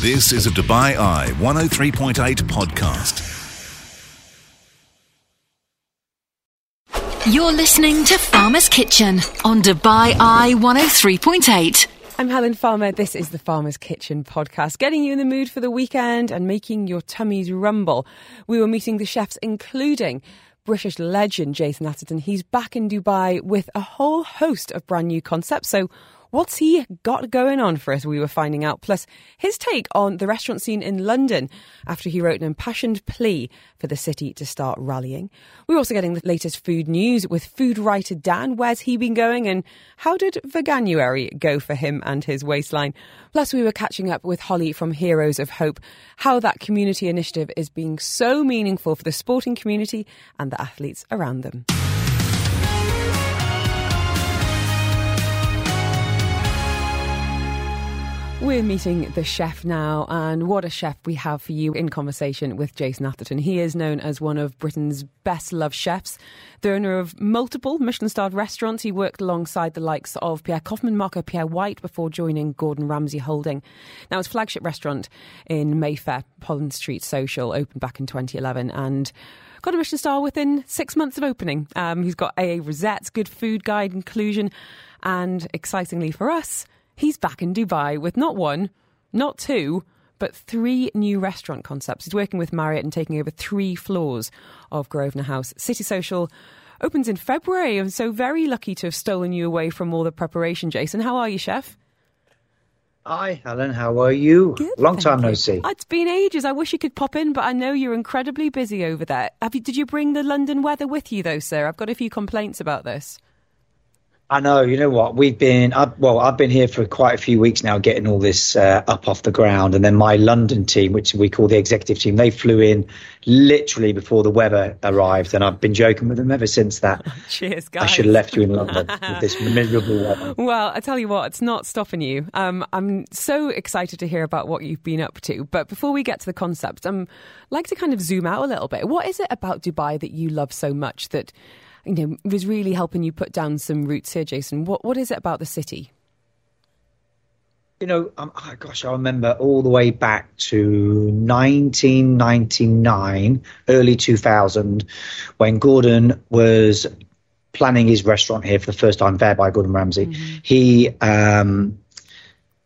This is a Dubai Eye 103.8 podcast. You're listening to Farmer's Kitchen on Dubai Eye 103.8. I'm Helen Farmer. This is the Farmer's Kitchen podcast, getting you in the mood for the weekend and making your tummies rumble. We were meeting the chefs, including British legend Jason Atherton. He's back in Dubai with a whole host of brand new concepts. So, What's he got going on for us? We were finding out. Plus, his take on the restaurant scene in London after he wrote an impassioned plea for the city to start rallying. We're also getting the latest food news with food writer Dan. Where's he been going and how did Veganuary go for him and his waistline? Plus, we were catching up with Holly from Heroes of Hope, how that community initiative is being so meaningful for the sporting community and the athletes around them. We're meeting the chef now, and what a chef we have for you in conversation with Jason Atherton. He is known as one of Britain's best loved chefs, the owner of multiple Michelin starred restaurants. He worked alongside the likes of Pierre Koffmann, Marco Pierre White before joining Gordon Ramsay Holding. Now, his flagship restaurant in Mayfair, Pollen Street Social, opened back in 2011 and got a Michelin star within six months of opening. Um, he's got AA Rosettes, Good Food Guide inclusion, and excitingly for us, He's back in Dubai with not one, not two, but three new restaurant concepts. He's working with Marriott and taking over three floors of Grosvenor House. City Social opens in February. I'm so very lucky to have stolen you away from all the preparation, Jason. How are you, chef? Hi, Helen. How are you? Good, Long time you. no see. Ah, it's been ages. I wish you could pop in, but I know you're incredibly busy over there. Have you, did you bring the London weather with you, though, sir? I've got a few complaints about this. I know. You know what? We've been I've, well. I've been here for quite a few weeks now, getting all this uh, up off the ground. And then my London team, which we call the executive team, they flew in literally before the weather arrived, and I've been joking with them ever since that. Cheers, guys. I should have left you in London with this miserable weather. Well, I tell you what, it's not stopping you. Um, I'm so excited to hear about what you've been up to. But before we get to the concept, I'm like to kind of zoom out a little bit. What is it about Dubai that you love so much that you know, was really helping you put down some roots here, Jason. What what is it about the city? You know, um, oh gosh, I remember all the way back to 1999, early 2000, when Gordon was planning his restaurant here for the first time, Verre by Gordon Ramsay. Mm-hmm. He um,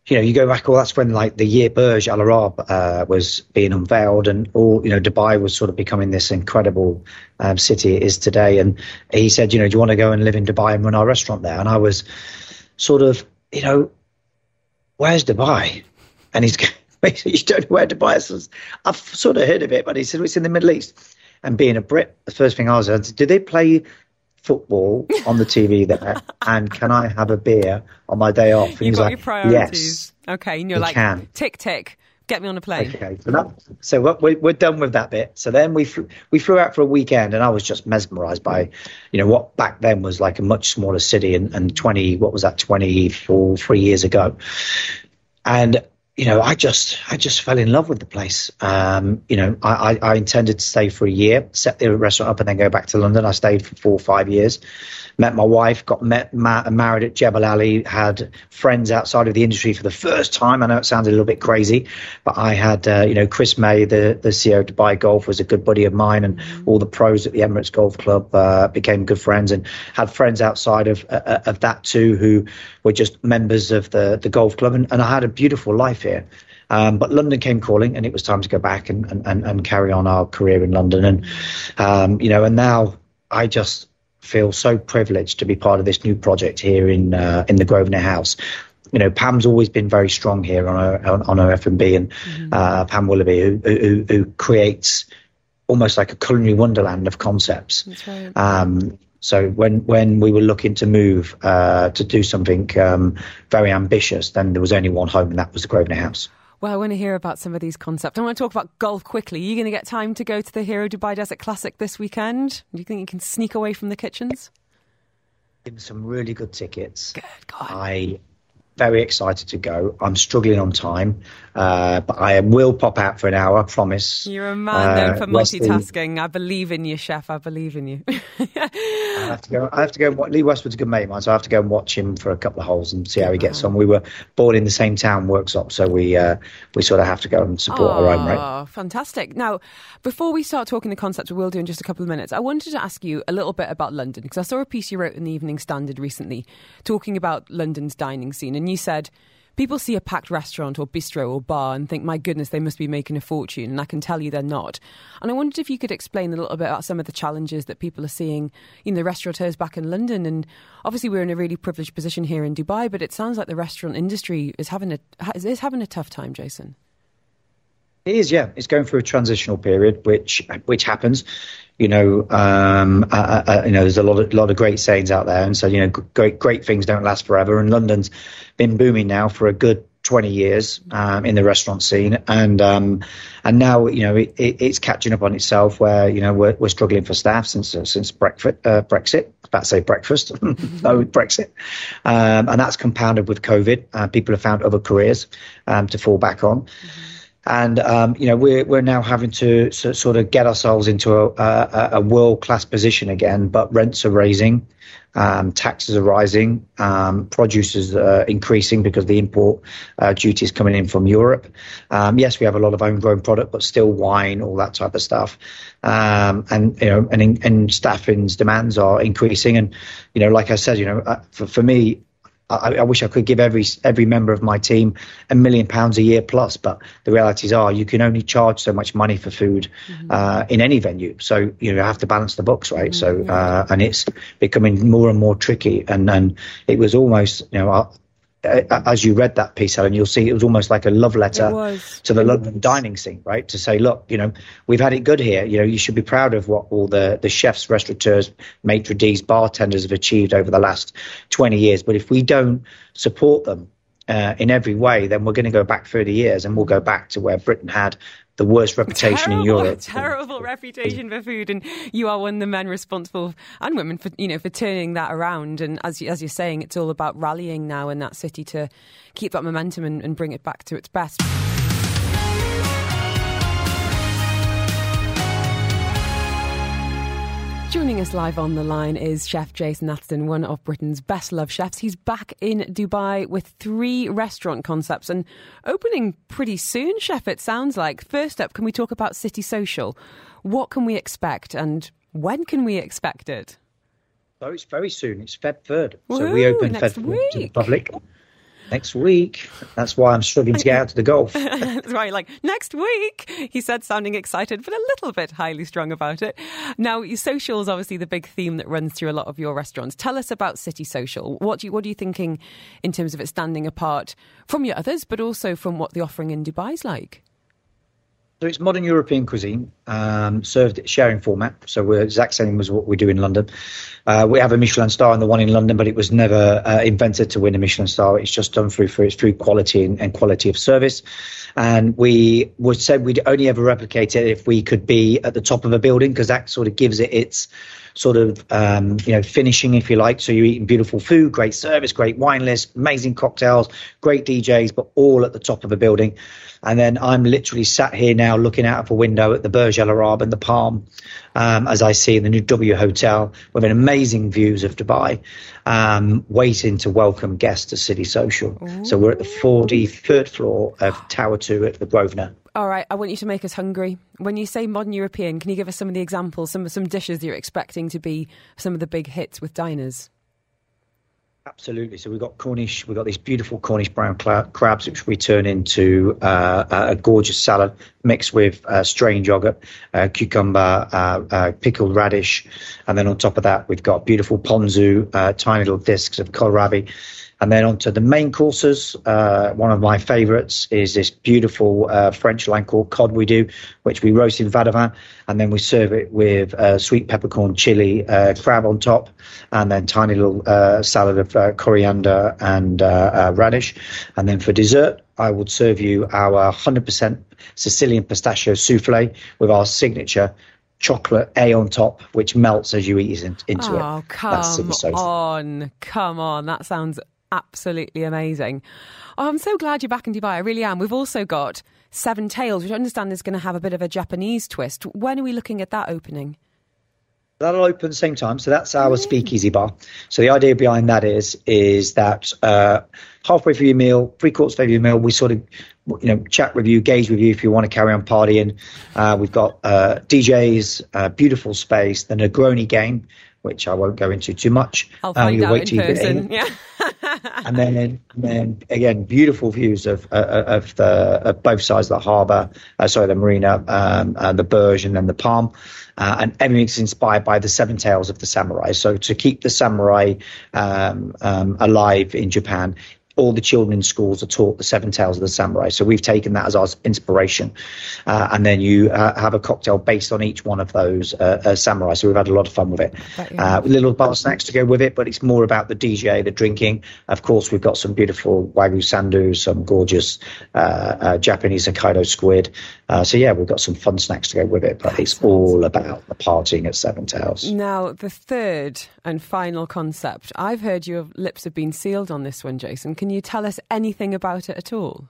you know, you go back, well, that's when like the year Burj Al Arab uh, was being unveiled, and all you know, Dubai was sort of becoming this incredible um, city it is today. And he said, you know, do you want to go and live in Dubai and run our restaurant there? And I was sort of, you know, where's Dubai? And he's you don't know where Dubai is. I've sort of heard of it, but he said well, it's in the Middle East. And being a Brit, the first thing I was, did they play football on the TV there, and can I have a beer on my day off? And You've he's got like, your priorities. Yes. Okay, and you're like, can. tick tick, get me on a plane. Okay, so, that, so we're, we're done with that bit. So then we flew, we flew out for a weekend, and I was just mesmerised by, you know, what back then was like a much smaller city, and, and twenty, what was that, twenty four, three years ago, and you know, I just I just fell in love with the place. Um, you know, I, I, I, intended to stay for a year, set the restaurant up, and then go back to London. I stayed for four or five years. Met my wife, got met, ma- married at Jebel Ali, had friends outside of the industry for the first time. I know it sounded a little bit crazy, but I had, uh, you know, Chris May, the, the CEO of Dubai Golf, was a good buddy of mine, and mm-hmm. all the pros at the Emirates Golf Club uh, became good friends, and had friends outside of uh, uh of that too who were just members of the the golf club, and, and I had a beautiful life here. Um, but London came calling, and it was time to go back and, and, and carry on our career in London. And um, you know, and now I just feel so privileged to be part of this new project here in uh, in the Grosvenor House. You know, Pam's always been very strong here on her on, on her F and B, and mm-hmm. uh, Pam Willoughby, who, who, who creates almost like a culinary wonderland of concepts. Right. Um, so when when we were looking to move uh, to do something um, very ambitious, then there was only one home, and that was the Grosvenor House. Well, I want to hear about some of these concepts. I want to talk about golf quickly. Are you going to get time to go to the Hero Dubai Desert Classic this weekend? Do you think you can sneak away from the kitchens? Give some really good tickets. Good God. I very excited to go. I'm struggling on time, uh, but I will pop out for an hour. I promise. You're a man known for multitasking. I believe in you, chef. I believe in you. I have to go. I have to go. Lee Westwood's a good mate of mine, so I have to go and watch him for a couple of holes and see how he gets on. We were born in the same town, Worksop, so we uh, we sort of have to go and support oh, our own, right? Oh, fantastic! Now, before we start talking the concept, we will do in just a couple of minutes. I wanted to ask you a little bit about London because I saw a piece you wrote in the Evening Standard recently talking about London's dining scene, and you said people see a packed restaurant or bistro or bar and think, my goodness, they must be making a fortune. And I can tell you they're not. And I wondered if you could explain a little bit about some of the challenges that people are seeing, in the restaurateurs back in London. And obviously, we're in a really privileged position here in Dubai, but it sounds like the restaurant industry is having a, is having a tough time, Jason. It is, yeah. It's going through a transitional period, which which happens. You know, um, uh, uh, you know, there's a lot of lot of great sayings out there, and so you know, great great things don't last forever. And London's been booming now for a good 20 years um, in the restaurant scene, and um, and now you know it, it, it's catching up on itself. Where you know we're, we're struggling for staff since uh, since Brexit. Uh, Brexit, about to say breakfast, no Brexit, um, and that's compounded with COVID. Uh, people have found other careers um, to fall back on. Mm-hmm and um, you know we're we're now having to sort of get ourselves into a, a, a world class position again. But rents are raising, um, taxes are rising, um, produce is uh, increasing because the import uh, duties coming in from Europe. Um, yes, we have a lot of homegrown product, but still wine, all that type of stuff. Um, and you know, and, and staffing's demands are increasing. And you know, like I said, you know, uh, for, for me, I, I, wish I could give every every member of my team a million pounds a year plus, but the realities are you can only charge so much money for food mm-hmm. uh, in any venue. So you, know, you have to balance the books, right? Mm-hmm. So uh, and it's becoming more and more tricky. And and it was almost you know as you read that piece, Helen, you'll see it was almost like a love letter to the London dining scene, right? To say, look, you know, we've had it good here. You know, you should be proud of what all the, the chefs, restaurateurs, maitre d's, bartenders have achieved over the last 20 years. But if we don't support them uh, in every way, then we're going to go back 30 years and we'll go back to where Britain had the worst reputation terrible, in Europe. Terrible reputation for food, and you are one of the men responsible and women for you know for turning that around. And as as you're saying, it's all about rallying now in that city to keep that momentum and, and bring it back to its best. Joining us live on the line is Chef Jason Atherton, one of Britain's best loved chefs. He's back in Dubai with three restaurant concepts and opening pretty soon, Chef, it sounds like. First up, can we talk about City Social? What can we expect and when can we expect it? So it's very soon. It's Feb 3rd. So we open Feb 3rd to the public next week. That's why I'm struggling to get out to the golf. That's right, like next week, he said, sounding excited, but a little bit highly strung about it. Now, social is obviously the big theme that runs through a lot of your restaurants. Tell us about City Social. What do you, what are you thinking in terms of it standing apart from your others, but also from what the offering in Dubai is like? So it's modern European cuisine um, served sharing format. So we're exact same as what we do in London. Uh, we have a Michelin star and the one in London, but it was never uh, invented to win a Michelin star. It's just done through for its quality and, and, quality of service. And we would said we'd only ever replicate it if we could be at the top of a building because that sort of gives it its sort of um, you know finishing, if you like. So you're eating beautiful food, great service, great wine list, amazing cocktails, great DJs, but all at the top of a building. And then I'm literally sat here now looking out of a window at the Burj Al Arab and the Palm, um, as I see in the new W Hotel with an amazing views of Dubai, um, waiting to welcome guests to City Social. Ooh. So we're at the 43rd floor of Tower 2 at the Grosvenor. All right, I want you to make us hungry. When you say modern European, can you give us some of the examples, some some dishes you're expecting to be some of the big hits with diners? Absolutely. So we've got Cornish, we've got these beautiful Cornish brown crabs, which we turn into uh, a gorgeous salad mixed with uh, strained yogurt, uh, cucumber, uh, uh, pickled radish. And then on top of that, we've got beautiful ponzu, uh, tiny little discs of kohlrabi. And then onto the main courses. Uh, one of my favourites is this beautiful uh, French line called cod we do, which we roast in vin and then we serve it with uh, sweet peppercorn chili uh, crab on top, and then tiny little uh, salad of uh, coriander and radish. And then for dessert, I would serve you our 100% Sicilian pistachio souffle with our signature chocolate A on top, which melts as you eat into oh, it. Oh, come on. Come on. That sounds absolutely amazing. Oh, I'm so glad you're back in Dubai. I really am. We've also got Seven Tales, which I understand is going to have a bit of a Japanese twist. When are we looking at that opening? That'll open at the same time. So that's our speakeasy bar. So the idea behind that is is that uh, halfway through your meal, three quarters through your meal, we sort of you know chat with you, gauge with you if you want to carry on partying. Uh, we've got uh, DJs, uh, beautiful space, the Negroni game, which I won't go into too much. I'll find you'll out wait in till you get person. in. Yeah. and then, and then again, beautiful views of uh, of the of both sides of the harbour. Uh, sorry, the marina, um, uh, the Burj, and then the Palm. Uh, and everything's inspired by the seven Tales of the samurai. So to keep the samurai um, um, alive in Japan, all the children in schools are taught the seven tales of the samurai. So we've taken that as our inspiration, uh, and then you uh, have a cocktail based on each one of those uh, uh, samurai. So we've had a lot of fun with it. You Uh, little bar snacks to go with it, but it's more about the DJ, the drinking. Of course, we've got some beautiful wagyu sando, some gorgeous uh, Japanese Hokkaido squid. Uh, so yeah, we've got some fun snacks to go with it, but it's all about the partying at Seven Tales. Now, the third and final concept. I've heard your lips have been sealed on this one, Jason. Can you tell us anything about it at all?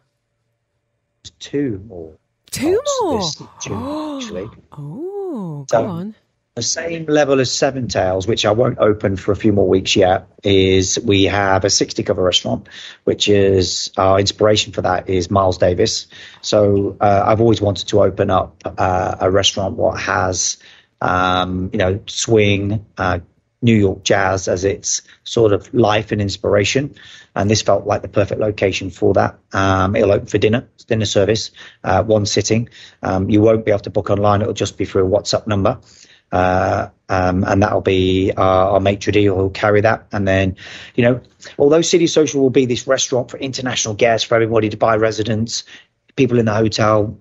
Two more. Two more? This actually. Oh, So- go on. The same level as Seven Tales, which I won't open for a few more weeks yet, is we have a 60 cover restaurant, which is our inspiration for that is Miles Davis. So uh, I've always wanted to open up uh, a restaurant what has, um, you know, swing, uh, New York jazz as its sort of life and inspiration. And this felt like the perfect location for that. Um, it'll open for dinner, dinner service, uh, one sitting. Um, you won't be able to book online. It'll just be through a WhatsApp number. Uh, um, and that'll be our, our maitre d' who'll carry that. And then, you know, although City Social will be this restaurant for international guests, for everybody Dubai residents, people in the hotel,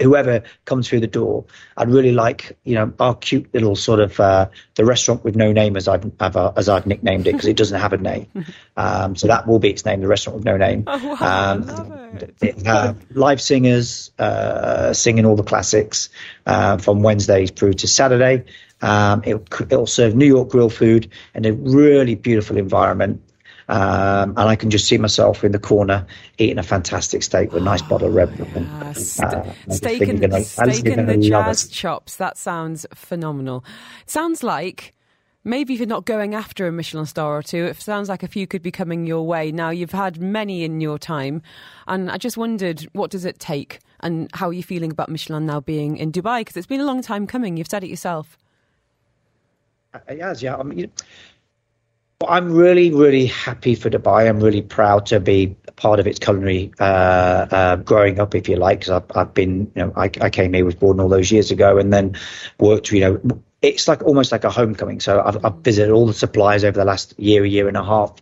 whoever comes through the door, I'd really like, you know, our cute little sort of uh, the restaurant with no name as I've, uh, as I've nicknamed it because it doesn't have a name. Um, so that will be its name, the restaurant with no name. Oh, wow, um, it. it have live singers uh, singing all the classics uh, from Wednesdays through to Saturday. Um, it'll, it'll serve New York grill food in a really beautiful environment. Um, and I can just see myself in the corner eating a fantastic steak with a nice bottle of red wine. Ah, st- Uh, steak and, gonna- steak and the jazz it. chops. That sounds phenomenal. Sounds like maybe if you're not going after a Michelin star or two, it sounds like a few could be coming your way. Now you've had many in your time, and I just wondered what does it take, and how are you feeling about Michelin now being in Dubai? Because it's been a long time coming. You've said it yourself. It has, yeah. I mean, I'm really, really happy for Dubai. I'm really proud to be part of its culinary uh, uh, growing up, if you like, because I've, I've been, you know, I, I came here, was born all those years ago, and then worked, you know, it's like almost like a homecoming. So I've, I've visited all the suppliers over the last year, a year and a half,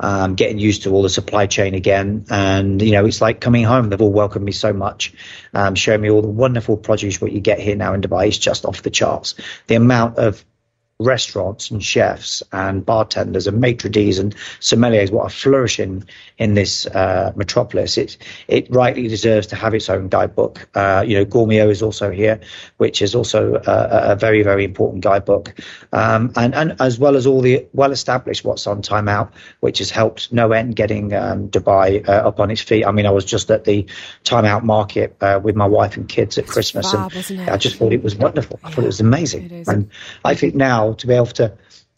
um, getting used to all the supply chain again. And, you know, it's like coming home. They've all welcomed me so much, um, showing me all the wonderful produce what you get here now in Dubai is just off the charts. The amount of restaurants and chefs and bartenders and maitre d's and sommeliers what are flourishing in this uh, metropolis. It it rightly deserves to have its own guidebook. Uh, you know Gault&Millau is also here which is also a, a very very important guidebook. Um, and and as well as all the well established what's on time out which has helped no end getting um, dubai uh, up on its feet. I mean i was just at the time out market uh, with my wife and kids at christmas fab, and i just thought it was wonderful. I thought it was amazing. It and I think now to be able to,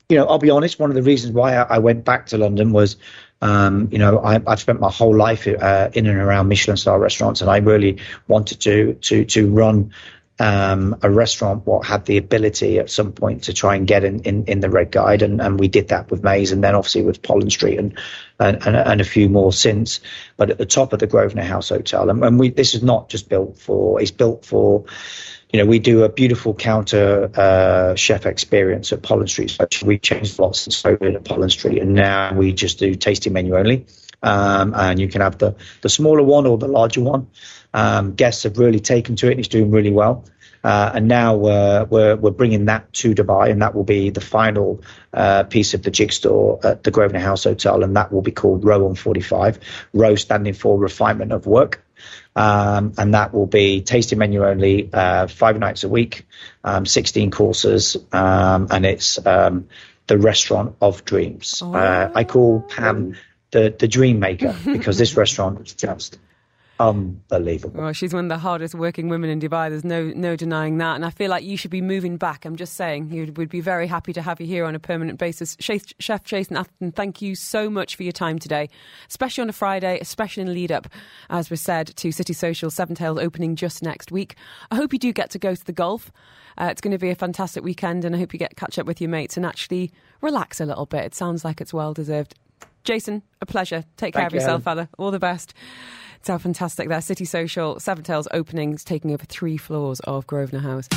you know, I'll be honest. One of the reasons why I, I went back to London was, um, you know, I, I've spent my whole life uh, in and around Michelin star restaurants, and I really wanted to to to run um, a restaurant what had the ability at some point to try and get in, in, in the red guide and, and we did that with Maze and then obviously with Pollen Street and, and, and, and a few more since but at the top of the Grosvenor House Hotel and, and we this is not just built for it's built for you know, we do a beautiful counter uh, chef experience at Pollen Street. So we changed lots since COVID at Pollen Street, and now we just do tasting menu only. Um, and you can have the the smaller one or the larger one. Um, guests have really taken to it, and it's doing really well. Uh, and now uh, we're we're bringing that to Dubai, and that will be the final uh, piece of the jigsaw at the Grosvenor House Hotel, and that will be called Row on 45. Row standing for refinement of work. Um, and that will be tasting menu only, uh, five nights a week, um, 16 courses, um, and it's um, the restaurant of dreams. Uh, I call Pam the the dream maker because this restaurant is just unbelievable. Well, she's one of the hardest working women in Dubai. There's no no denying that. And I feel like you should be moving back. I'm just saying, you would be very happy to have you here on a permanent basis. Chef, Chef Jason Atherton, thank you so much for your time today, especially on a Friday, especially in lead up, as was said, to City Social Seven Tales opening just next week. I hope you do get to go to the golf. Uh, it's going to be a fantastic weekend, and I hope you get catch up with your mates and actually relax a little bit. It sounds like it's well deserved. Jason, a pleasure. Take care Thank of yourself, Helen. fella. All the best. How fantastic that City Social Seven Tales openings taking over three floors of Grosvenor House.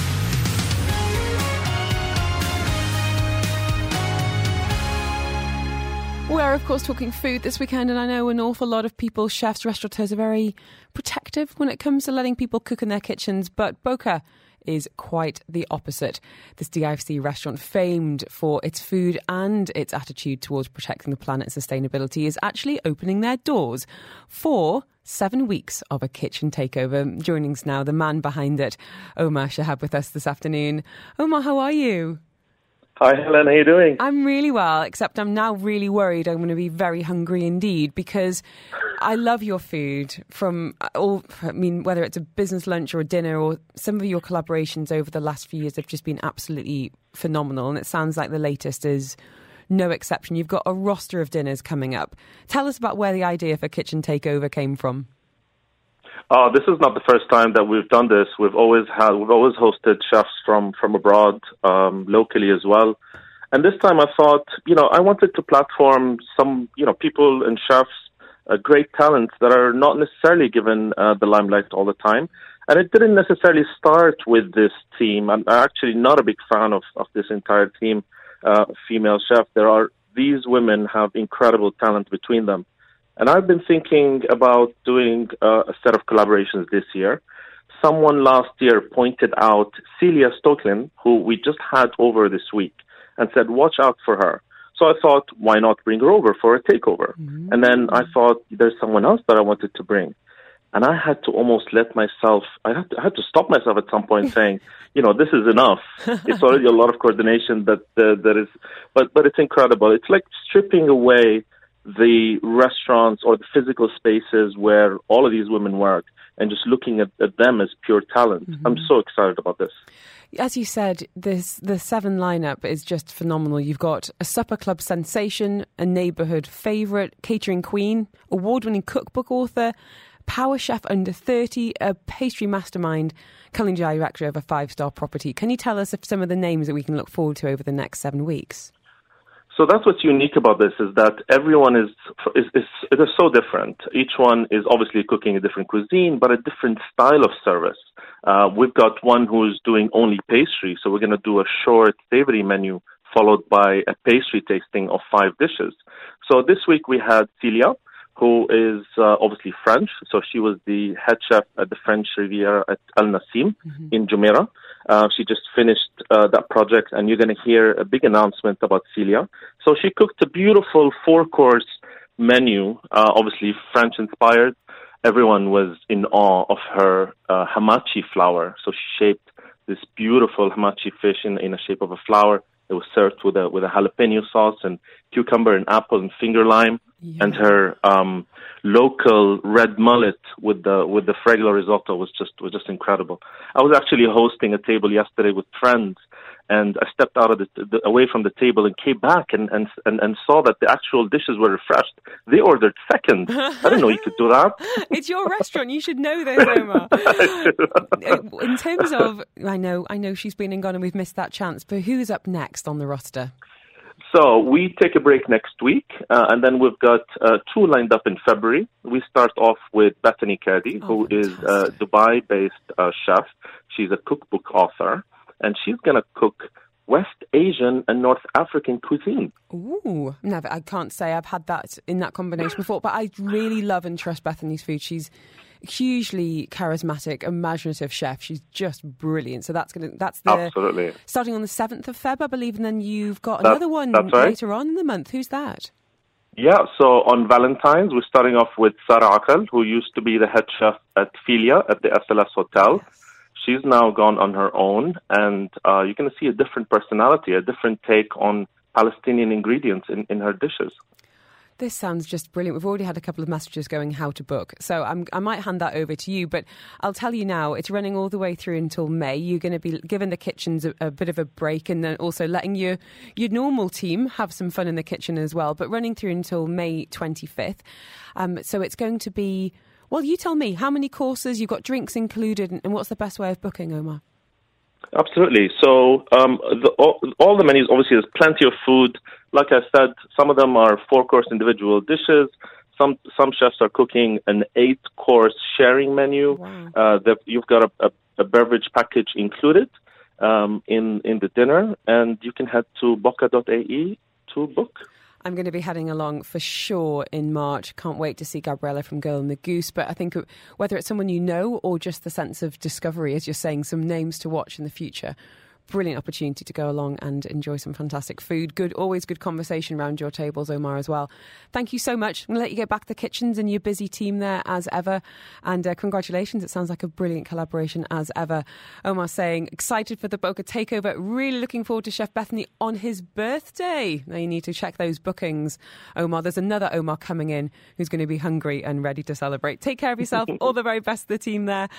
We're, of course, talking food this weekend, and I know an awful lot of people, chefs, restaurateurs, are very protective when it comes to letting people cook in their kitchens, but Boca is quite the opposite. This DIFC restaurant, famed for its food and its attitude towards protecting the planet and sustainability, is actually opening their doors for seven weeks of a kitchen takeover. Joining us now, the man behind it, Omar Shihab, with us this afternoon. Omar, how are you? Hi, Helen. How are you doing? I'm really well, except I'm now really worried I'm going to be very hungry indeed because I love your food from uh, all, I mean, whether it's a business lunch or a dinner or some of your collaborations over the last few years have just been absolutely phenomenal. And it sounds like the latest is no exception. You've got a roster of dinners coming up. Tell us about where the idea for Kitchen Takeover came from. Uh, this is not the first time that we've done this. We've always had, we've always hosted chefs from from abroad, um, locally as well. And this time, I thought, you know, I wanted to platform some, you know, people and chefs, uh, great talents that are not necessarily given uh, the limelight all the time. And it didn't necessarily start with this team. I'm actually not a big fan of of this entire team, uh, female chef. There are these women have incredible talent between them. And I've been thinking about doing uh, a set of collaborations this year. Someone last year pointed out Celia Stoklin, who we just had over this week, and said, watch out for her. So I thought, why not bring her over for a takeover? And then I thought, there's someone else that I wanted to bring. And I had to almost let myself, I had to, I had to stop myself at some point saying, you know, this is enough. It's already a lot of coordination that, uh, that is, but, but it's incredible. It's like stripping away the restaurants or the physical spaces where all of these women work and just looking at, at them as pure talent. I'm mm-hmm. so excited about this. As you said, this the seven lineup is just phenomenal. You've got a supper club sensation, a neighbourhood favourite, catering queen, award-winning cookbook author, power chef under thirty, a pastry mastermind, culinary director of a five-star property. Can you tell us of some of the names that we can look forward to over the next seven weeks? So that's what's unique about this is that everyone is is is, is so different. Each one is obviously cooking a different cuisine, but a different style of service. Uh, we've got one who's doing only pastry, so we're going to do a short savory menu followed by a pastry tasting of five dishes. So this week we had Celia, who is uh, obviously French. So she was the head chef at the French Riviera at Al Naseem in Jumeirah. Uh, she just finished uh, that project, and you're going to hear a big announcement about Celia. So she cooked a beautiful four-course menu, uh, obviously French inspired. Everyone was in awe of her uh, hamachi flower. So she shaped this beautiful hamachi fish in, in the shape of a flower. It was served with a with a jalapeno sauce and cucumber and apple and finger lime, and her um, local red mullet with the with the fregola risotto was just was just incredible. I was actually hosting a table yesterday with friends, and I stepped out of the, the away from the table and came back and, and and and saw that the actual dishes were refreshed. They ordered second. I didn't know you could do that. It's your restaurant. You should know this, Omar. In terms of, I know, I know she's been and gone, and we've missed that chance. But who's up next on the roster? So we take a break next week, uh, and then we've got uh, two lined up in February. We start off with Bethany Kehdy, Oh, who is a Dubai-based uh, chef. She's a cookbook author, and she's going to cook West Asian and North African cuisine. Ooh, never. I can't say I've had that in that combination before, but I really love and trust Bethany's food. She's hugely charismatic, imaginative chef. She's just brilliant. So that's gonna that's the Absolutely. starting on the seventh of Feb, I believe, and then you've got That- another one right. later on in the month. Who's that? Yeah, so on Valentine's, we're starting off with Sarah Aqel, who used to be the head chef at Fi'lia at the SLS Hotel. She's now gone on her own, and uh, you're going to see a different personality, a different take on Palestinian ingredients in, in her dishes. This sounds just brilliant. We've already had a couple of messages going how to book. So I'm, i might hand that over to you, but I'll tell you now, it's running all the way through until May. You're going to be giving the kitchens a, a, bit of a break and then also letting your, your normal team have some fun in the kitchen as well, but running through until May 25th. Um, so it's going to be, well, you tell me, how many courses, you've got drinks included, and what's the best way of booking, Omar? Absolutely. So um, the, all, all, the menus obviously there's plenty of food. Like I said, some of them are four course individual dishes. Some some chefs are cooking an eight course sharing menu. Wow. Uh, that you've got a, a, a, beverage package included um, in in the dinner, and you can head to boca.ae to book. I'm going to be heading along for sure in March. Can't wait to see Gabriella from Girl and the Goose. But I think whether it's someone you know or just the sense of discovery, as you're saying, some names to watch in the future, brilliant opportunity to go along and enjoy some fantastic food. Good, always good conversation around your tables, Omar, as well. Thank you so much. I'm going to let you get back to the kitchens and your busy team there as ever. And uh, congratulations. It sounds like a brilliant collaboration as ever. Omar saying, excited for the Boca takeover. Really looking forward to Chef Bethany on his birthday. Now you need to check those bookings, Omar. There's another Omar coming in who's going to be hungry and ready to celebrate. Take care of yourself. All the very best to the team there.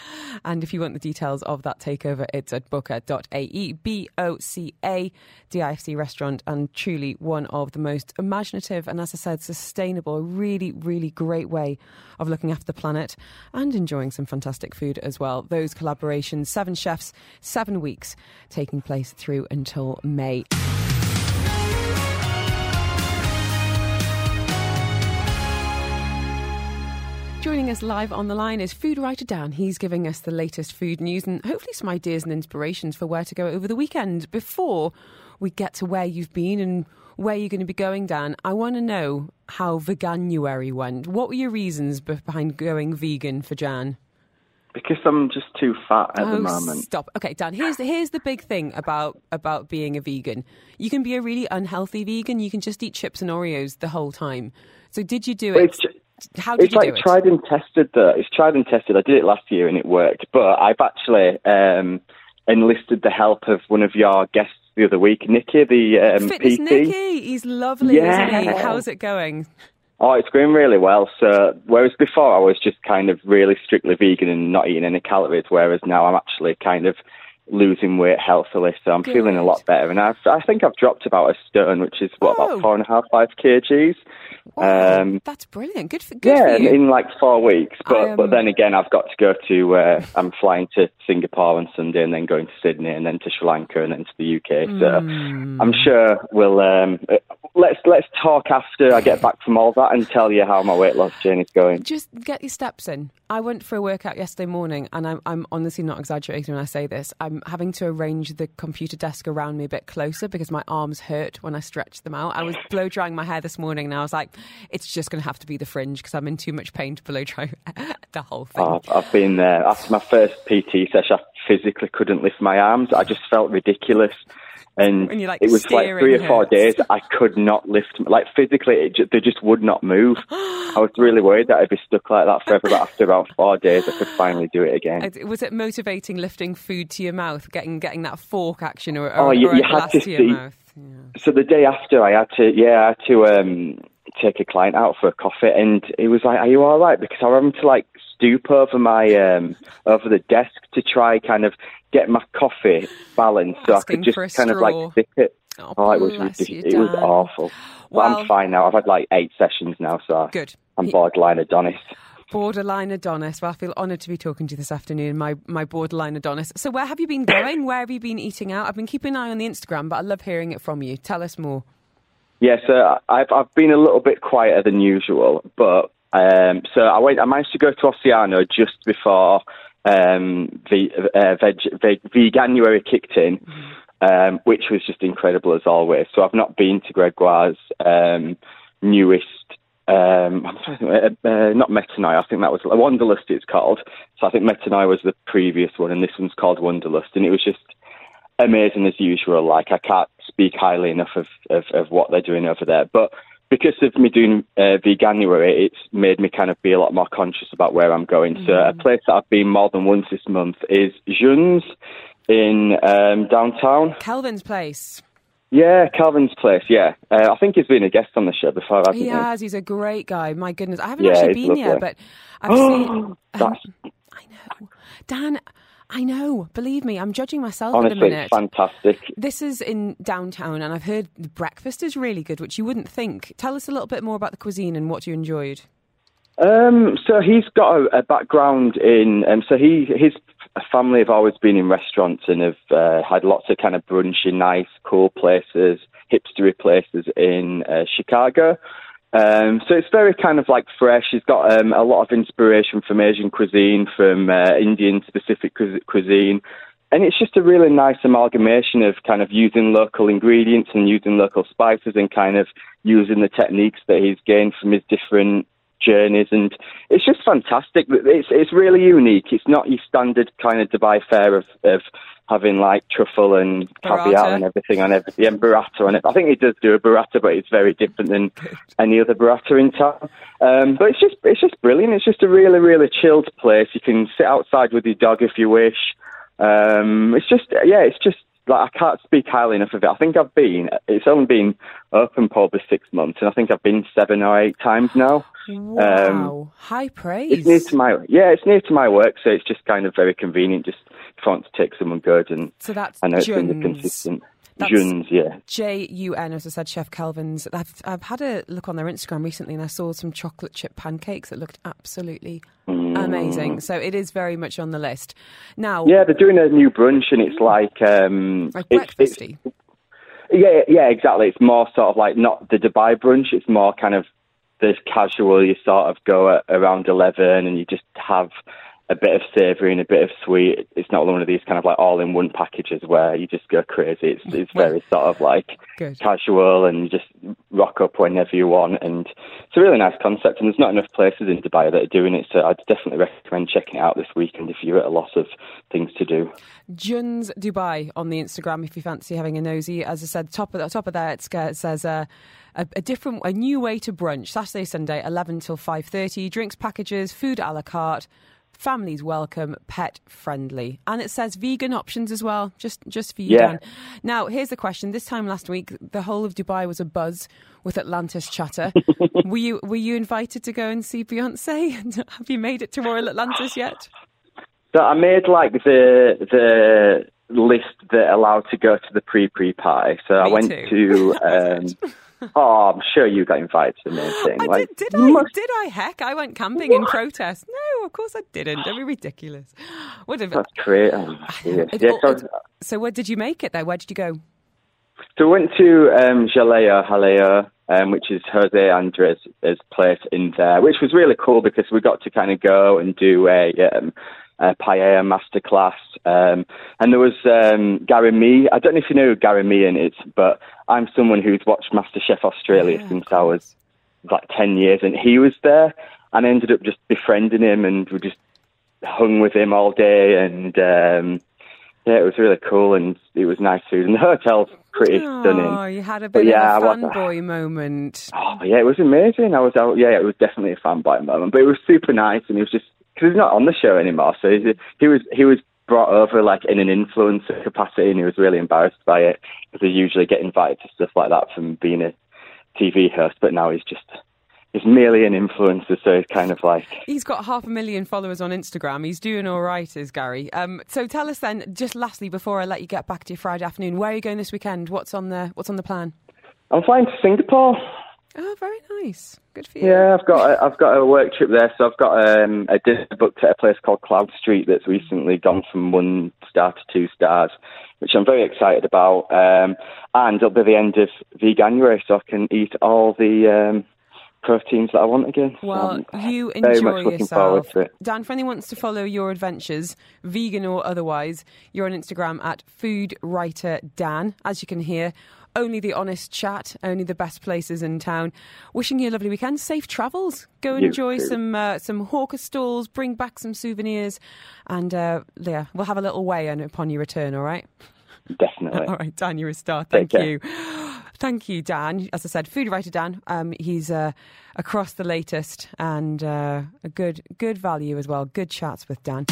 And if you want the details of that takeover, it's at boca.ae. B O C A DIFC restaurant, and truly one of the most imaginative and, as I said, sustainable, really, really great way of looking after the planet and enjoying some fantastic food as well. Those collaborations, seven chefs, seven weeks, taking place through until May. Joining us live on the line is food writer Dan. He's giving us the latest food news and hopefully some ideas and inspirations for where to go over the weekend. Before we get to where you've been and where you're going to be going, Dan, I want to know how Veganuary went. What were your reasons behind going vegan for Jan? Because I'm just too fat at oh, the moment. Stop. Okay, Dan. Here's the, here's the big thing about about being a vegan. You can be a really unhealthy vegan. You can just eat chips and Oreos the whole time. So did you do it? How did it's like it? tried and tested. Though it's tried and tested. I did it last year and it worked. But I've actually um, enlisted the help of one of your guests the other week, nikki the um, Fitness PT. Nicky, he's lovely, yeah. he? How's it going? Oh, it's going really well. So, whereas before I was just kind of really strictly vegan and not eating any calories, whereas now I'm actually kind of losing weight healthily, so I'm Good. feeling a lot better. And I've, I think I've dropped about a stone, which is what oh. about four and a half, five kgs. Wow, um, that's brilliant. Good for good yeah, for you. in like four weeks. But um, but then again, I've got to go to. Uh, I'm flying to Singapore on Sunday, and then going to Sydney, and then to Sri Lanka, and then to the UK. So mm. I'm sure we'll. Um, let's let's talk after I get back from all that and tell you how my weight loss journey's going. Just get your steps in. I went for a workout yesterday morning, and I'm, I'm honestly not exaggerating when I say this. I'm having to arrange the computer desk around me a bit closer because my arms hurt when I stretch them out. I was blow drying my hair this morning, and I was like, it's just going to have to be the fringe because I'm in too much pain to blow dry the whole thing. I've been there. After my first PT session, I physically couldn't lift my arms. I just felt ridiculous and like it was like three or four days I could not lift, like physically, it just, they just would not move. I was really worried that I'd be stuck like that forever, but after about four days, I could finally do it again. Was it motivating lifting food to your mouth, getting getting that fork action, or, or, oh, you, or you had to, to see. Yeah. So the day after, I had to, yeah, I had to um, take a client out for a coffee, and he was like, "Are you all right?" Because I was to like stoop over my um, over the desk to try kind of get my coffee balanced so I could just kind of like sip it. Oh, oh it was ridiculous. It was awful. Well, but I'm fine now. I've had like eight sessions now, so good. I'm borderline Adonis. Borderline Adonis. Well, I feel honoured to be talking to you this afternoon, my, my borderline Adonis. So, where have you been going? where have you been eating out? I've been keeping an eye on the Instagram, but I love hearing it from you. Tell us more. Yes, yeah, so I've I've been a little bit quieter than usual, but um, so I went. I managed to go to Ossiano just before um, the uh, veg, veg, Veganuary kicked in, um, which was just incredible as always. So I've not been to Gregoire's um, newest. Um, uh, uh, not Metanoi, I think that was Wanderlust. It's called. So I think Metanoi was the previous one, and this one's called Wanderlust, and it was just amazing as usual. Like I can't speak highly enough of, of, of what they're doing over there, but because of me doing uh, Veganuary, it's made me kind of be a lot more conscious about where I'm going. Mm. So a place that I've been more than once this month is Jun's in um, downtown. Kelvin's place. Yeah, Kelvin's place. Yeah, uh, I think he's been a guest on the show before, hasn't he? He has. He's a great guy. My goodness, I haven't Yeah, actually been here, lovely. but I've seen. um, I know, Dan. I know. Believe me, I'm judging myself at honestly the minute. fantastic. This is in downtown, and I've heard the breakfast is really good, which you wouldn't think. Tell us a little bit more about the cuisine and what you enjoyed. Um, so he's got a, a background in, um, so he his family have always been in restaurants and have uh, had lots of kind of brunchy, nice, cool places, hipstery places in uh, Chicago. Um, so it's very kind of like fresh. He's got um, a lot of inspiration from Asian cuisine, from uh, Indian specific cuisine. And it's just a really nice amalgamation of kind of using local ingredients and using local spices and kind of using the techniques that he's gained from his different journeys. And it's just fantastic. It's, it's really unique. It's not your standard kind of Dubai fare of, of having like truffle and caviar Burrata. and everything on everything and burrata on it. I think he does do a burrata, but it's very different than any other burrata in town. Um, but it's just it's just brilliant. It's just a really really chilled place. You can sit outside with your dog if you wish. Um, it's just yeah, it's just like I can't speak highly enough of it. I think I've been. It's only been open probably six months, and I think I've been seven or eight times now. Um, wow, high praise. It's near to my yeah, it's near to my work, so it's just kind of very convenient. Just if I want to take someone good, and so that's I know it's been consistent. That's- Juns, yeah. J U N, as I said, Chef Kelvin's. I've, I've had a look on their Instagram recently and I saw some chocolate chip pancakes that looked absolutely amazing. So it is very much on the list. Now, Yeah, they're doing a new brunch, and it's like um, like it's, it's. Yeah, yeah, exactly. It's more sort of like not the Dubai brunch. It's more kind of this casual. You sort of go at around eleven, and you just have a bit of savoury and a bit of sweet. It's not one of these kind of like all-in-one packages where you just go crazy. It's it's very sort of like Good. casual, and you just rock up whenever you want. And it's a really nice concept. And there's not enough places in Dubai that are doing it, so I'd definitely recommend checking it out this weekend if you're at a lot of things to do. Juns Dubai on the Instagram if you fancy having a nosy. As I said, top of the top of there it says uh, a, a different, a new way to brunch. Saturday, Sunday, eleven till five thirty. Drinks packages, food a la carte. Families welcome, pet friendly, and it says vegan options as well. Just, just for you, Yeah. Dan. Now, here's the question. This time last week, the whole of Dubai was a buzz with Atlantis chatter. were you, were you invited to go and see Beyonce? Have you made it to Royal Atlantis yet? So I made like the the list that allowed to go to the pre pre party. So I went too. to. Um, oh, I'm sure you got invited to the main thing. I like, did, did I? must- Did I? Heck, I went camping in protest. No, of course I didn't. Don't be ridiculous. What have, That's great. Oh, yeah, so, so where did you make it there? Where did you go? so we went to um, Jaleo Haleo, um, which is Jose Andres' place in there, which was really cool because we got to kind of go and do a, um, a paella masterclass. Um, and there was um, Gary Mee. I don't know if you know who Gary Mehigan is, but I'm someone who's watched MasterChef Australia Yeah, since I was like 10 years, and he was there. And I ended up just befriending him, and we just hung with him all day. And um, yeah, it was really cool, and it was nice food. And the hotel's pretty stunning. Oh, you had a But bit yeah, of a fanboy moment. Oh yeah, it was amazing. I was out. Yeah, it was definitely a fanboy moment, but it was super nice, and he was just because he's not on the show anymore. So he, he was he was brought over like in an influencer capacity, and he was really embarrassed by it because he usually get invited to stuff like that from being a TV host, but now he's just he's merely an influencer, so he's kind of like He's got half a million followers on Instagram. He's doing all right, is Gary. Um, so tell us then, just lastly, before I let you get back to your Friday afternoon, where are you going this weekend? What's on the What's on the plan? I'm flying to Singapore. Oh, very nice. Good for you. Yeah, I've got a, I've got a work trip there, so I've got um, a dinner booked at a place called Cloudstreet that's recently gone from one star to two stars, which I'm very excited about. Um, and it'll be the end of Veganuary, so I can eat all the um, proteins that I want again. Well, I'm you enjoy much looking forward yourself. Dan, for anyone wants to follow your adventures, vegan or otherwise, you're on Instagram at Food Writer Dan. As you can hear, only the honest chat, only the best places in town. Wishing you a lovely weekend, safe travels. Go You enjoy too. some uh, some hawker stalls, bring back some souvenirs, and uh, yeah, we'll have a little weigh-in upon your return. All right. Definitely. All right, Dan, you're a star. Thank you. Thank you, Dan. As I said, food writer Dan. Um, he's uh, across the latest and uh, a good good value as well. Good chats with Dan.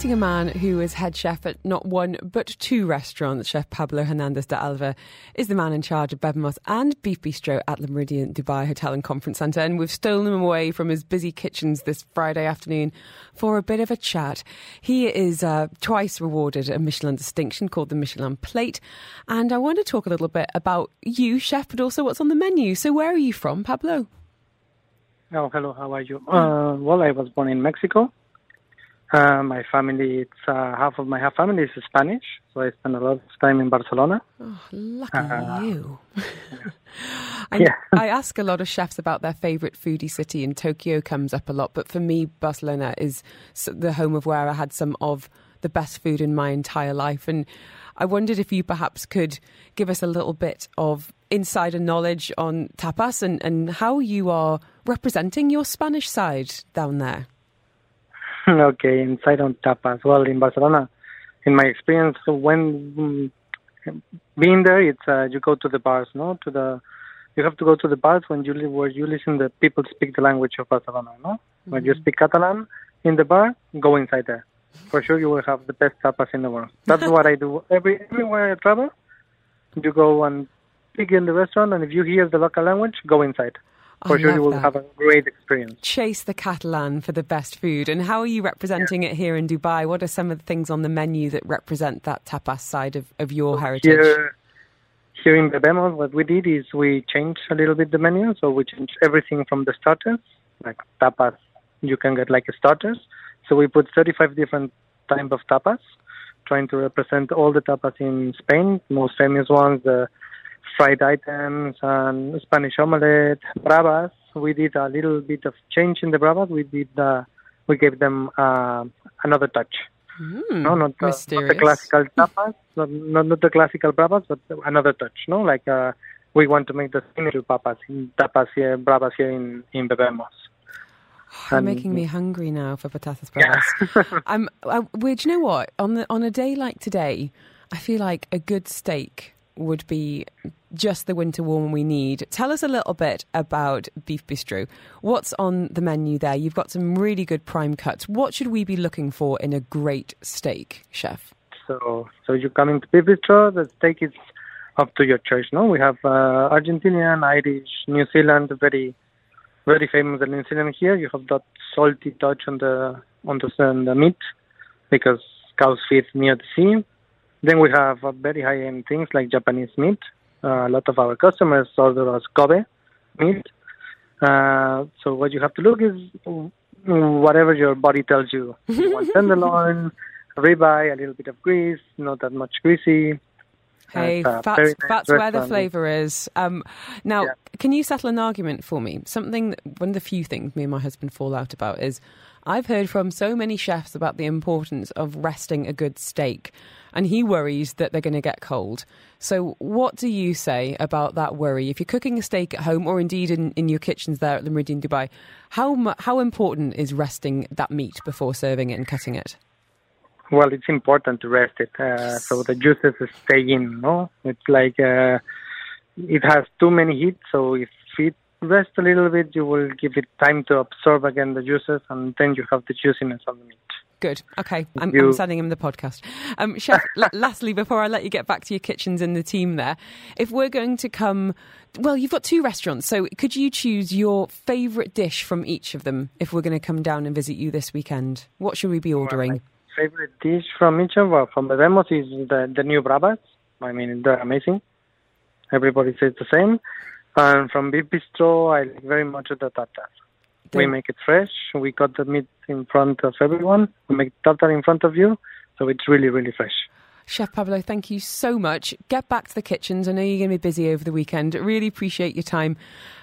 Meeting a man who is head chef at not one but two restaurants, Chef Pablo Hernandez de Alva is the man in charge of Bebemos and Beef Bistro at the Meridien Dubai Hotel and Conference Centre. And we've stolen him away from his busy kitchens this Friday afternoon for a bit of a chat. He is uh, twice rewarded a Michelin distinction called the Michelin Plate. And I want to talk a little bit about you, Chef, but also what's on the menu. So, where are you from, Pablo? Oh, hello. How are you? Uh, well, I was born in Mexico. Uh, my family, it's uh, half of my half family is Spanish, so I spend a lot of time in Barcelona. Oh, lucky Uh, you. I, Yeah. I ask a lot of chefs about their favourite foodie city, and Tokyo comes up a lot. But for me, Barcelona is the home of where I had some of the best food in my entire life. And I wondered if you perhaps could give us a little bit of insider knowledge on tapas and, and how you are representing your Spanish side down there. okay, inside on tapas. Well, in Barcelona, in my experience, when mm, being there, it's uh, you go to the bars, no, to the you have to go to the bars when you li- where you listen the people speak the language of Barcelona, no. When you speak Catalan in the bar, go inside there. For sure, you will have the best tapas in the world. That's what I do every everywhere I travel. You go and pick in the restaurant, and if you hear the local language, go inside. For I sure, you will that. have a great experience. chase the Catalan for the best food. And how are you representing it here in Dubai? What are some of the things on the menu that represent that tapas side of, of your heritage? Here, here in Bebemos, what we did is we changed a little bit the menu. So we changed everything from the starters, like tapas. You can get like starters. So we put 35 different type of tapas, trying to represent all the tapas in Spain. Most famous ones, the fried items and Spanish omelette, bravas. We did a little bit of change in the bravas. We did uh, we gave them uh, another touch. no, not the, not the classical tapas, not, not not the classical bravas, but another touch. No, like uh, we want to make the signature tapas in tapas here, bravas here in in Bebemos. You're Um, making me hungry now for patatas bravas. I'm, I, well, do you know what? On the on a day like today, I feel like a good steak would be just the winter warm we need. Tell us a little bit about Beef Bistro. What's on the menu there? You've got some really good prime cuts. What should we be looking for in a great steak, chef? So, so you come to Beef Bistro, the steak is up to your choice. No, we have uh, Argentinian, Irish, New Zealand, very, very famous in New Zealand here. You have that salty touch on the on the, on the meat because cows feed near the sea. Then we have uh, very high end things like Japanese meat. Uh, a lot of our customers order us Kobe meat. Uh, so what you have to look is mm, whatever your body tells you. You want tenderloin, ribeye, a little bit of grease, not that much greasy. Hey, that's, nice that's where the flavour is. Um, now, Yeah. can you settle an argument for me? Something, that, one of the few things me and my husband fall out about is I've heard from so many chefs about the importance of resting a good steak, and he worries that they're going to get cold. So, what do you say about that worry? If you're cooking a steak at home, or indeed in, in your kitchens there at the Meridien Dubai, how how important is resting that meat before serving it and cutting it? Well, it's important to rest it uh, so the juices stay in. No, it's like uh, it has too many heat. So if it rests a little bit, you will give it time to absorb again the juices, and then you have the juiciness on the meat. Good. Okay. I'm, I'm sending him the podcast. Um, Chef, l- lastly, before I let you get back to your kitchens and the team there, if we're going to come, well, you've got two restaurants, so could you choose your favourite dish from each of them if we're going to come down and visit you this weekend? What should we be ordering? Favorite dish from each of well, from Bebemos is the the new bravas. I mean, they're amazing. Everybody says the same. And from Beef Bistro, I like very much the tartar. We make it fresh. We cut the meat in front of everyone. We make tartar in front of you, so it's really, really fresh. Chef Pablo, thank you so much. Get back to the kitchens. I know you're going to be busy over the weekend. Really appreciate your time.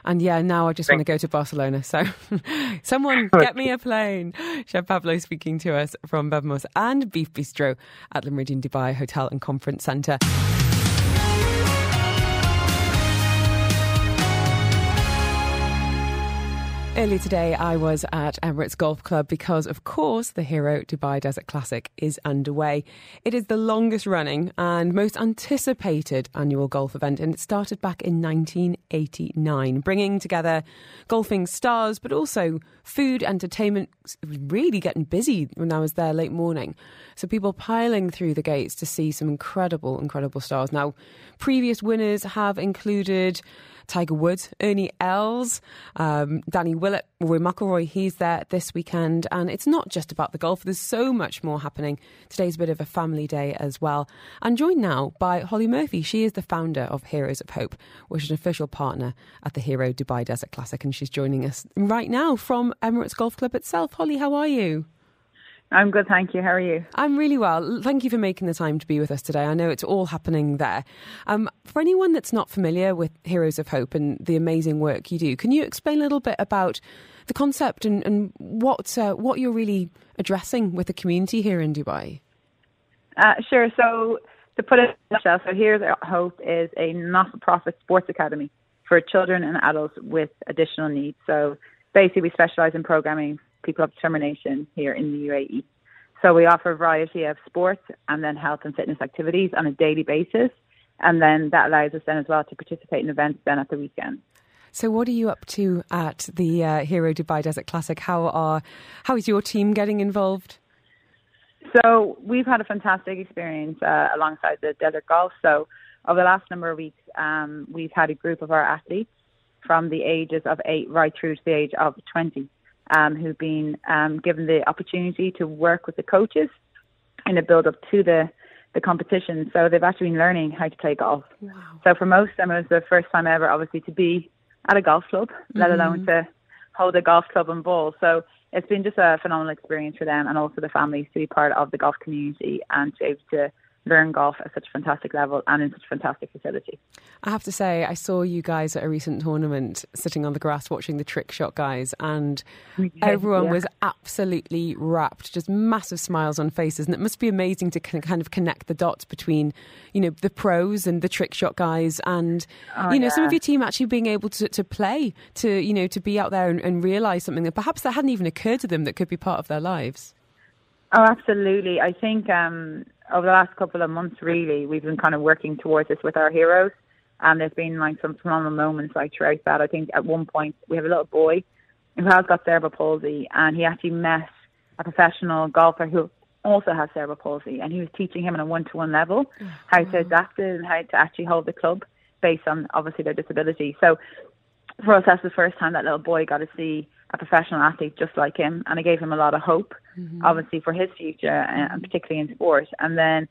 And yeah, now I just want to go to Barcelona. So someone get me a plane. Chef Pablo speaking to us from Bebemos and Beef Bistro at the Meridien Dubai Hotel and Conference Centre. Earlier today, I was at Emirates Golf Club because, of course, the Hero Dubai Desert Classic is underway. It is the longest running and most anticipated annual golf event, and it started back in 1989, bringing together golfing stars, but also food, entertainment. It was really getting busy when I was there late morning. So people piling through the gates to see some incredible, incredible stars. Now, previous winners have included Tiger Woods, Ernie Els, um, Danny Willett, Rory McIlroy. He's there this weekend, and it's not just about the golf. There's so much more happening. Today's a bit of a family day as well. And joined now by Holly Murphy. She is the founder of Heroes of Hope, which is an official partner at the Hero Dubai Desert Classic, and she's joining us right now from Emirates Golf Club itself. Holly, how are you? I'm good, thank you. How are you? I'm really well. Thank you for making the time to be with us today. I know it's all happening there. Um, for anyone that's not familiar with Heroes of Hope and the amazing work you do, can you explain a little bit about the concept and, and what uh, what you're really addressing with the community here in Dubai? Uh, sure. So to put it in a nutshell, so Heroes of Hope is a not-for-profit sports academy for children and adults with additional needs. So basically, we specialise in programming people of determination here in the UAE. So we offer a variety of sports and then health and fitness activities on a daily basis. And then that allows us then as well to participate in events then at the weekend. So, what are you up to at the uh, Hero Dubai Desert Classic? How are how is your team getting involved? So, we've had a fantastic experience uh, alongside the Desert Golf. So, over the last number of weeks, um, we've had a group of our athletes from the ages of eight right through to the age of 20 um, who've been um, given the opportunity to work with the coaches in the build up to the the competition. So they've actually been learning how to play golf. Wow. So for most of them, it was the first time ever, obviously, to be at a golf club, mm-hmm. let alone to hold a golf club and ball. So it's been just a phenomenal experience for them and also the families to be part of the golf community and to be able to learn golf at such a fantastic level and in such a fantastic facility. I have to say, I saw you guys at a recent tournament sitting on the grass watching the trick shot guys, and everyone yeah. was absolutely wrapped, just massive smiles on faces. And it must be amazing to kind of connect the dots between, you know, the pros and the trick shot guys, and oh, you know, yeah. some of your team actually being able to, to play, to you know, to be out there and, and realise something that perhaps that hadn't even occurred to them that could be part of their lives. Oh, absolutely. I think um, over the last couple of months, really, we've been kind of working towards this with our heroes. And there's been like some phenomenal moments like throughout that. I think at one point we have a little boy who has got cerebral palsy and he actually met a professional golfer who also has cerebral palsy and he was teaching him on a one to one level oh, how to adapt it and how to actually hold the club based on obviously their disability. So for us that's the first time that little boy got to see a professional athlete just like him, and it gave him a lot of hope, mm-hmm. obviously for his future, and particularly in sport. And then,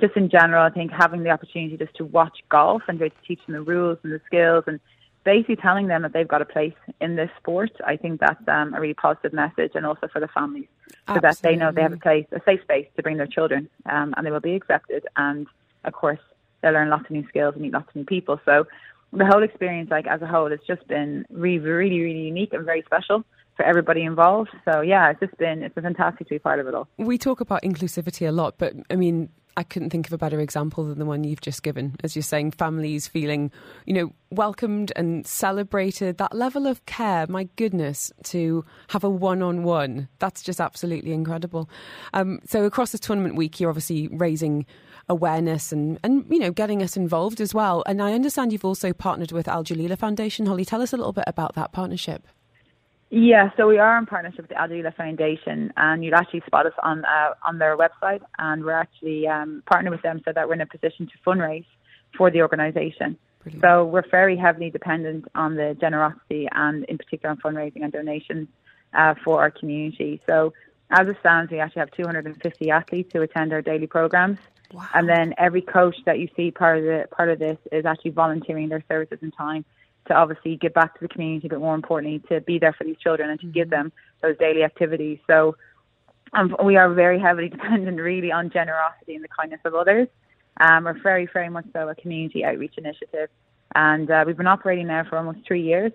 just in general, I think having the opportunity just to watch golf and to teach them the rules and the skills, and basically telling them that they've got a place in this sport, I think that's um, a really positive message, and also for the families, so Absolutely. that they know they have a place, a safe space to bring their children, um, and they will be accepted. And of course, they'll learn lots of new skills and meet lots of new people. So the whole experience, like as a whole, has just been really, really, really unique and very special for everybody involved. So yeah, it's just been it's been fantastic to be part of it all. We talk about inclusivity a lot, but I mean, I couldn't think of a better example than the one you've just given. As you're saying, families feeling, you know, welcomed and celebrated. That level of care, my goodness, to have a one-on-one, that's just absolutely incredible. Um, so across this tournament week, you're obviously raising awareness and, and you know getting us involved as well. And I understand you've also partnered with Al Jalila Foundation. Holly, tell us a little bit about that partnership. Yeah, so we are in partnership with the Al Jalila Foundation, and you'd actually spot us on uh, on their website, and we're actually um, partnering with them so that we're in a position to fundraise for the organisation. So we're very heavily dependent on the generosity and, in particular, on fundraising and donations uh, for our community. So as it stands, we actually have 250 athletes who attend our daily programs. Wow. And then every coach that you see part of the part of this is actually volunteering their services and time to obviously give back to the community, but more importantly, to be there for these children and to mm-hmm. give them those daily activities. So um, we are very heavily dependent, really, on generosity and the kindness of others. Um, we're very, very much so a community outreach initiative, and uh, we've been operating now for almost three years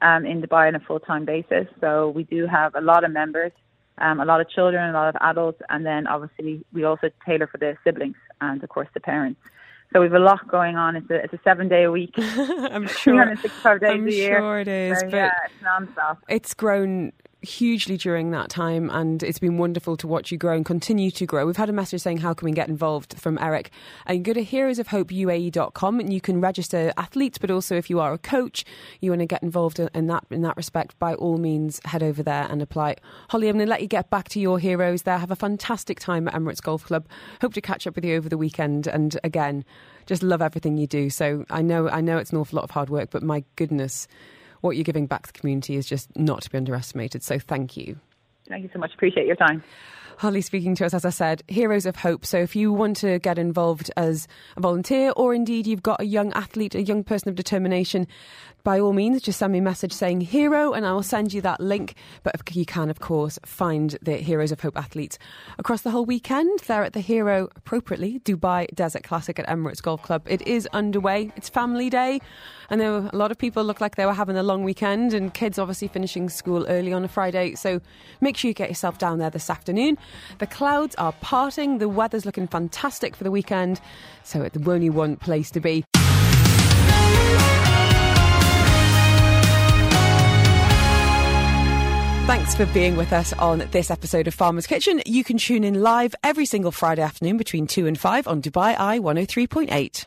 um, in Dubai on a full time basis. So we do have a lot of members um, a lot of children, a lot of adults, and then obviously we also tailor for the siblings and of course the parents. So we've a lot going on. It's a it's a seven day a week. I'm sure. 365 days I'm a year. sure it is. So, but yeah, it's non-stop. it's grown hugely during that time and it's been wonderful to watch you grow and continue to grow. We've had a message saying how can we get involved from Eric and go to heroesofhopeuae.com and you can register athletes but also if you are a coach you want to get involved in that in that respect by all means head over there and apply. Holly I'm going to let you get back to your heroes there. Have a fantastic time at Emirates Golf Club. Hope to catch up with you over the weekend and again just love everything you do. So I know I know it's an awful lot of hard work but my goodness what you're giving back to the community is just not to be underestimated. So thank you. Thank you so much. Appreciate your time. Holly speaking to us, as I said, Heroes of Hope. So if you want to get involved as a volunteer or indeed you've got a young athlete, a young person of determination, by all means, just send me a message saying hero and I will send you that link. But you can, of course, find the Heroes of Hope athletes across the whole weekend. They're at the Hero, appropriately, Dubai Desert Classic at Emirates Golf Club. It is underway. It's family day. There were, a lot of people looked like they were having a long weekend and kids obviously finishing school early on a Friday. So make sure you get yourself down there this afternoon. The clouds are parting. The weather's looking fantastic for the weekend. So it's the only one place to be. Thanks for being with us on this episode of Farmer's Kitchen. You can tune in live every single Friday afternoon between 2 and 5 on Dubai Eye 103.8.